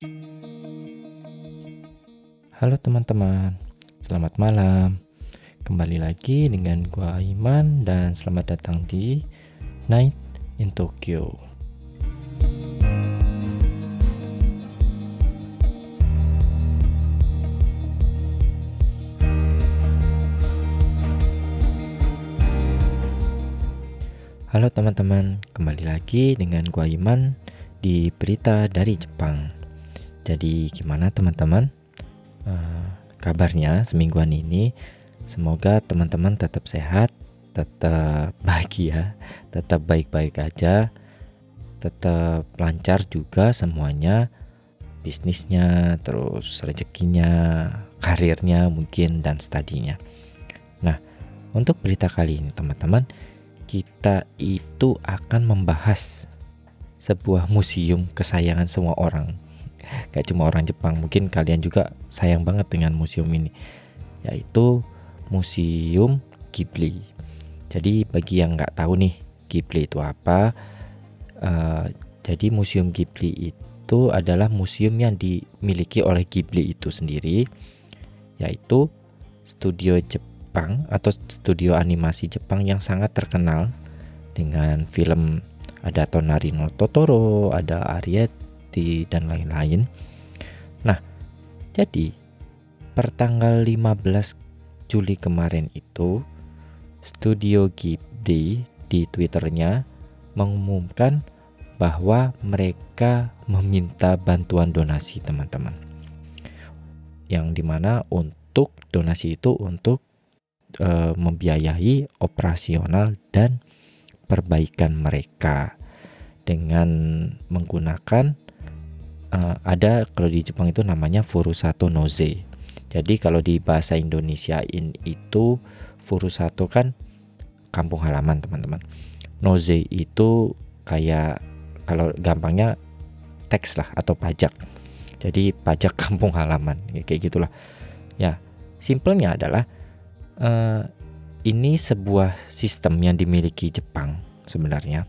Halo teman-teman, selamat malam. Kembali lagi dengan gua Iman dan selamat datang di Night in Tokyo. Halo teman-teman, kembali lagi dengan gua Iman di berita dari Jepang. Jadi gimana teman-teman? uh, kabarnya semingguan ini. Semoga teman-teman tetap sehat, tetap bahagia, tetap baik-baik aja, tetap lancar juga semuanya, bisnisnya, terus rezekinya, karirnya mungkin dan studinya. Nah, untuk berita kali ini teman-teman, kita itu akan membahas sebuah museum kesayangan semua orang Gak cuma orang Jepang, mungkin kalian juga sayang banget dengan museum ini, yaitu Museum Ghibli. Jadi bagi yang nggak tahu nih Ghibli itu apa, uh, jadi Museum Ghibli itu adalah museum yang dimiliki oleh Ghibli itu sendiri, yaitu studio Jepang atau studio animasi Jepang yang sangat terkenal dengan film ada Tonari no Totoro, ada Ariete dan lain-lain. Nah, jadi pertanggal 15 Juli kemarin itu Studio Ghibli di Twitternya mengumumkan bahwa mereka meminta bantuan donasi teman-teman. Yang di mana untuk donasi itu untuk e, membiayai operasional dan perbaikan mereka dengan menggunakan uh, ada kalau di Jepang itu namanya Furusato Noze. Jadi kalau di bahasa Indonesia in itu Furusato kan kampung halaman teman-teman. Noze itu kayak kalau gampangnya teks lah atau pajak. Jadi pajak kampung halaman kayak gitulah. Ya, simpelnya adalah uh, ini sebuah sistem yang dimiliki Jepang sebenarnya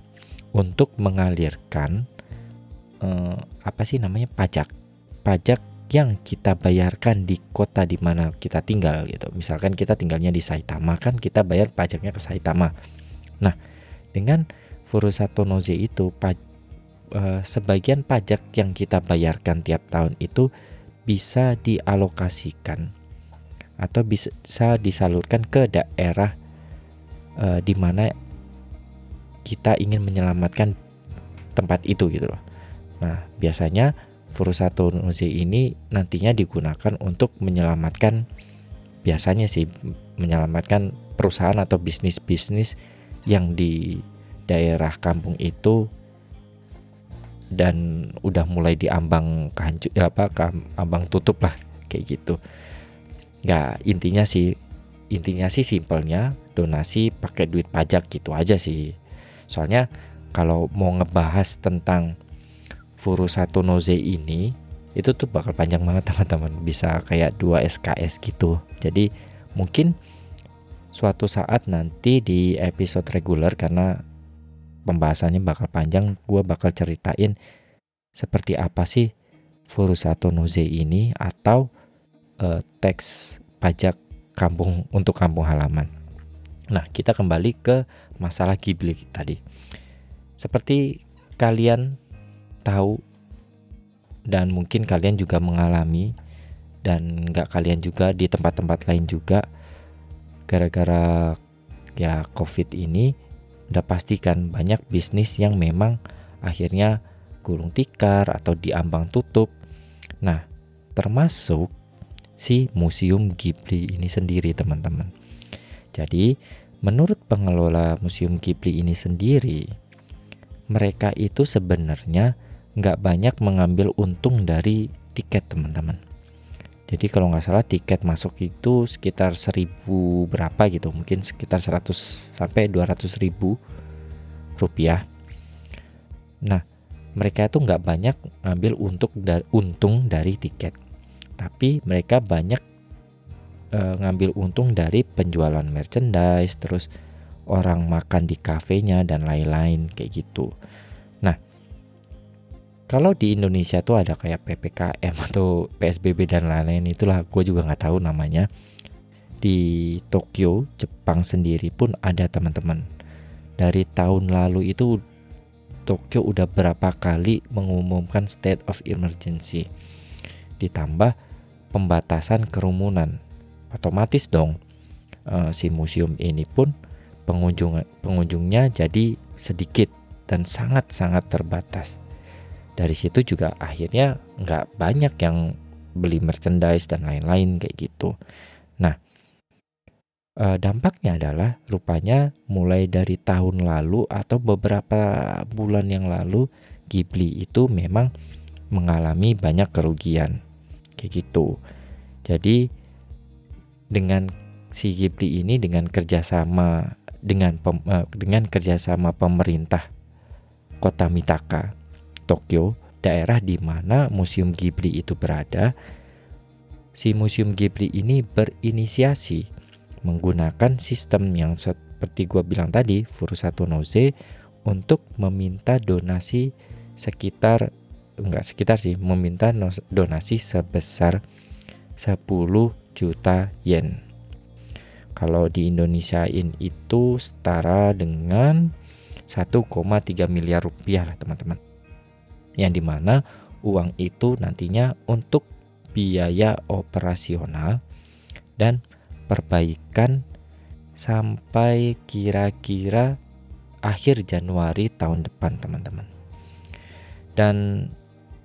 untuk mengalirkan eh, apa sih namanya pajak pajak yang kita bayarkan di kota di mana kita tinggal gitu. Misalkan kita tinggalnya di Saitama kan kita bayar pajaknya ke Saitama. Nah, dengan Furusato Noze itu pa, eh, sebagian pajak yang kita bayarkan tiap tahun itu bisa dialokasikan atau bisa disalurkan ke daerah eh, di mana kita ingin menyelamatkan tempat itu gitu loh. Nah, biasanya Furusato Noze ini nantinya digunakan untuk menyelamatkan biasanya sih menyelamatkan perusahaan atau bisnis-bisnis yang di daerah kampung itu dan udah mulai diambang kehancur ya apa ambang tutup lah kayak gitu. Nggak intinya sih intinya sih simpelnya donasi pakai duit pajak gitu aja sih. Soalnya kalau mau ngebahas tentang Furusato Noze ini itu tuh bakal panjang banget teman-teman. Bisa kayak 2 SKS gitu. Jadi mungkin suatu saat nanti di episode reguler karena pembahasannya bakal panjang gue bakal ceritain seperti apa sih Furusato Noze ini atau uh, teks pajak kampung untuk kampung halaman. Nah kita kembali ke masalah Ghibli tadi. Seperti kalian tahu dan mungkin kalian juga mengalami dan nggak kalian juga di tempat-tempat lain juga gara-gara ya covid ini udah pastikan banyak bisnis yang memang akhirnya gulung tikar atau diambang tutup. Nah termasuk si museum Ghibli ini sendiri teman-teman. Jadi menurut pengelola museum Ghibli ini sendiri mereka itu sebenarnya nggak banyak mengambil untung dari tiket teman-teman. Jadi kalau nggak salah tiket masuk itu sekitar seribu berapa gitu, mungkin sekitar 100 sampai 200 ribu rupiah. Nah, mereka itu nggak banyak ngambil untuk untung dari tiket, tapi mereka banyak e, ngambil untung dari penjualan merchandise, terus orang makan di kafenya dan lain-lain kayak gitu. Kalau di Indonesia tuh ada kayak ppkm atau psbb dan lain-lain itulah gue juga nggak tahu namanya. Di Tokyo Jepang sendiri pun ada teman-teman. Dari tahun lalu itu Tokyo udah berapa kali mengumumkan state of emergency. Ditambah pembatasan kerumunan. Otomatis dong uh, si museum ini pun pengunjung pengunjungnya jadi sedikit dan sangat-sangat terbatas dari situ juga akhirnya nggak banyak yang beli merchandise dan lain-lain kayak gitu. Nah uh, dampaknya adalah rupanya mulai dari tahun lalu atau beberapa bulan yang lalu Ghibli itu memang mengalami banyak kerugian kayak gitu. Jadi dengan si Ghibli ini dengan kerjasama dengan pem, uh, dengan kerjasama pemerintah kota Mitaka Tokyo daerah di mana museum Ghibli itu berada si museum Ghibli ini berinisiasi menggunakan sistem yang seperti gue bilang tadi, Furusato Noze untuk meminta donasi sekitar enggak sekitar sih, meminta donasi sebesar 10 juta yen. Kalau di Indonesiain itu setara dengan 1,3 miliar rupiah lah teman-teman. Yang di mana uang itu nantinya untuk biaya operasional dan perbaikan sampai kira-kira akhir Januari tahun depan teman-teman. Dan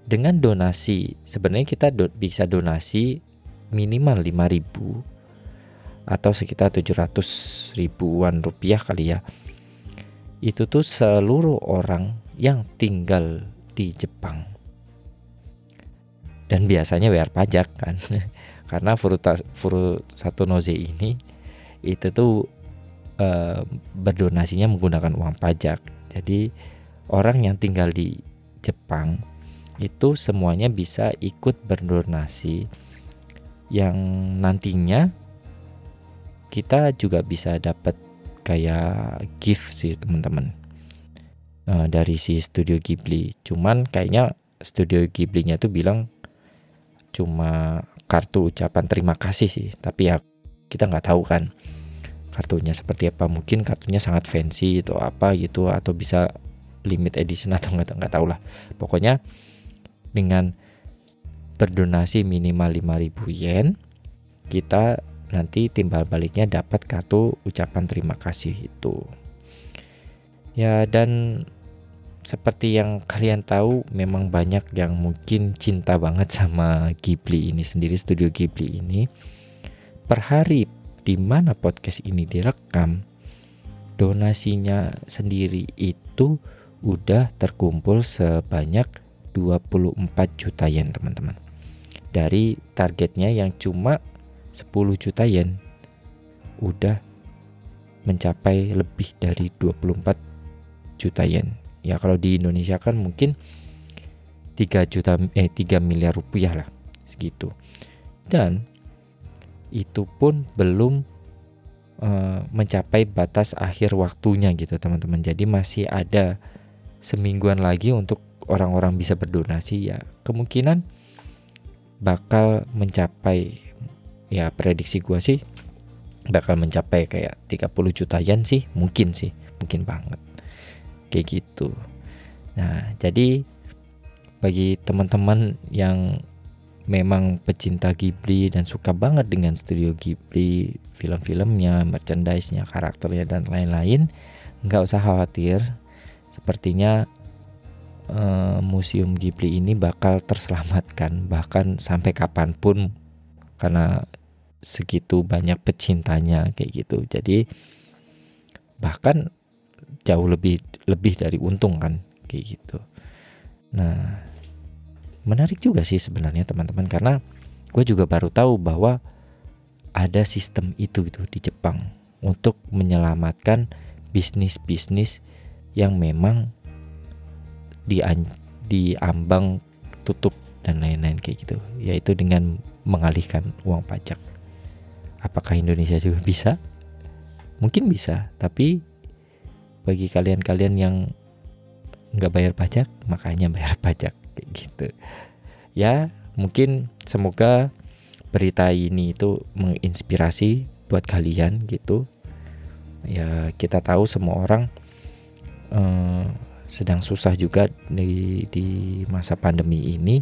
dengan donasi sebenarnya kita do, bisa donasi minimal 5000 atau sekitar 700 ribuan rupiah kali ya. Itu tuh seluruh orang yang tinggal di Jepang. Dan biasanya bayar pajak kan. karena Furuta, Furu satu Noze ini itu tuh e, berdonasinya menggunakan uang pajak. Jadi orang yang tinggal di Jepang itu semuanya bisa ikut berdonasi yang nantinya kita juga bisa dapat kayak gift sih teman-teman e, dari si studio Ghibli. Cuman kayaknya studio Ghibli-nya tuh bilang cuma kartu ucapan terima kasih sih. Tapi ya kita nggak tahu kan kartunya seperti apa. Mungkin kartunya sangat fancy atau apa gitu atau bisa limit edition atau nggak nggak tahu lah. Pokoknya dengan berdonasi minimal 5000 yen kita nanti timbal baliknya dapat kartu ucapan terima kasih itu. Ya dan seperti yang kalian tahu memang banyak yang mungkin cinta banget sama Ghibli ini sendiri studio Ghibli ini. Per hari di mana podcast ini direkam donasinya sendiri itu udah terkumpul sebanyak 24 juta yen teman-teman. Dari targetnya yang cuma 10 juta yen udah mencapai lebih dari 24 juta yen ya kalau di Indonesia kan mungkin 3 juta eh 3 miliar rupiah lah segitu. Dan itu pun belum uh, mencapai batas akhir waktunya gitu teman-teman. Jadi masih ada semingguan lagi untuk orang-orang bisa berdonasi ya kemungkinan bakal mencapai ya prediksi gua sih bakal mencapai kayak 30 juta yen sih mungkin sih mungkin banget kayak gitu. Nah, jadi bagi teman-teman yang memang pecinta Ghibli dan suka banget dengan studio Ghibli, film-filmnya, merchandise-nya, karakternya dan lain-lain, nggak usah khawatir. Sepertinya uh, museum Ghibli ini bakal terselamatkan bahkan sampai kapan pun karena segitu banyak pecintanya kayak gitu. Jadi bahkan jauh lebih lebih dari untung kan kayak gitu. Nah, menarik juga sih sebenarnya teman-teman karena gue juga baru tahu bahwa ada sistem itu gitu di Jepang untuk menyelamatkan bisnis-bisnis yang memang di diambang tutup dan lain-lain kayak gitu. Yaitu dengan mengalihkan uang pajak. Apakah Indonesia juga bisa? Mungkin bisa tapi bagi kalian-kalian yang nggak bayar pajak makanya bayar pajak kayak gitu. Ya mungkin semoga berita ini itu menginspirasi buat kalian gitu. Ya kita tahu semua orang uh, sedang susah juga di di masa pandemi ini.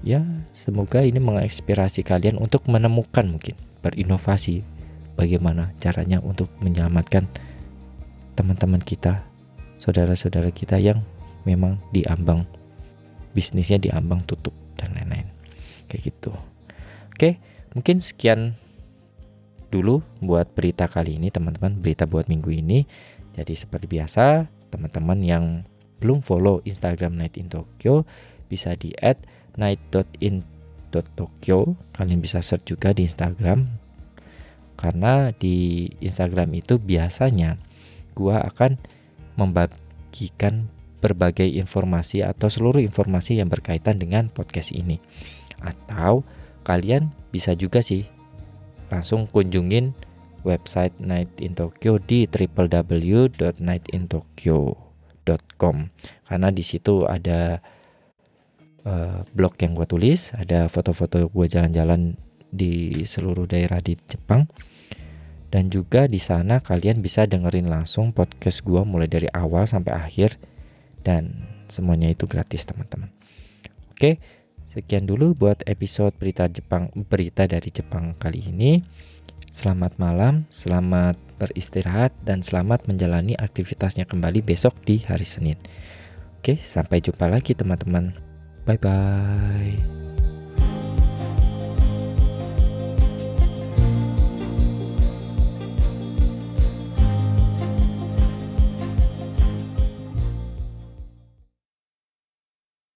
Ya semoga ini menginspirasi kalian untuk menemukan mungkin berinovasi bagaimana caranya untuk menyelamatkan teman-teman kita saudara-saudara kita yang memang diambang bisnisnya diambang tutup dan lain-lain. Kayak gitu. Oke mungkin sekian dulu buat berita kali ini teman-teman. Berita buat minggu ini. Jadi seperti biasa teman-teman yang belum follow Instagram Night in Tokyo bisa di add night.in.tokyo kalian bisa search juga di Instagram. Karena di Instagram itu biasanya gua akan membagikan berbagai informasi atau seluruh informasi yang berkaitan dengan podcast ini atau kalian bisa juga sih langsung kunjungin website Night in Tokyo di www.nightintokyo.com karena di situ ada uh, blog yang gue tulis, ada foto-foto gue jalan-jalan di seluruh daerah di Jepang. Dan juga di sana kalian bisa dengerin langsung podcast gue mulai dari awal sampai akhir dan semuanya itu gratis teman-teman. Oke, sekian dulu buat episode berita Jepang berita dari Jepang kali ini. Selamat malam, selamat beristirahat dan selamat menjalani aktivitasnya kembali besok di hari Senin. Oke, sampai jumpa lagi teman-teman. Bye bye.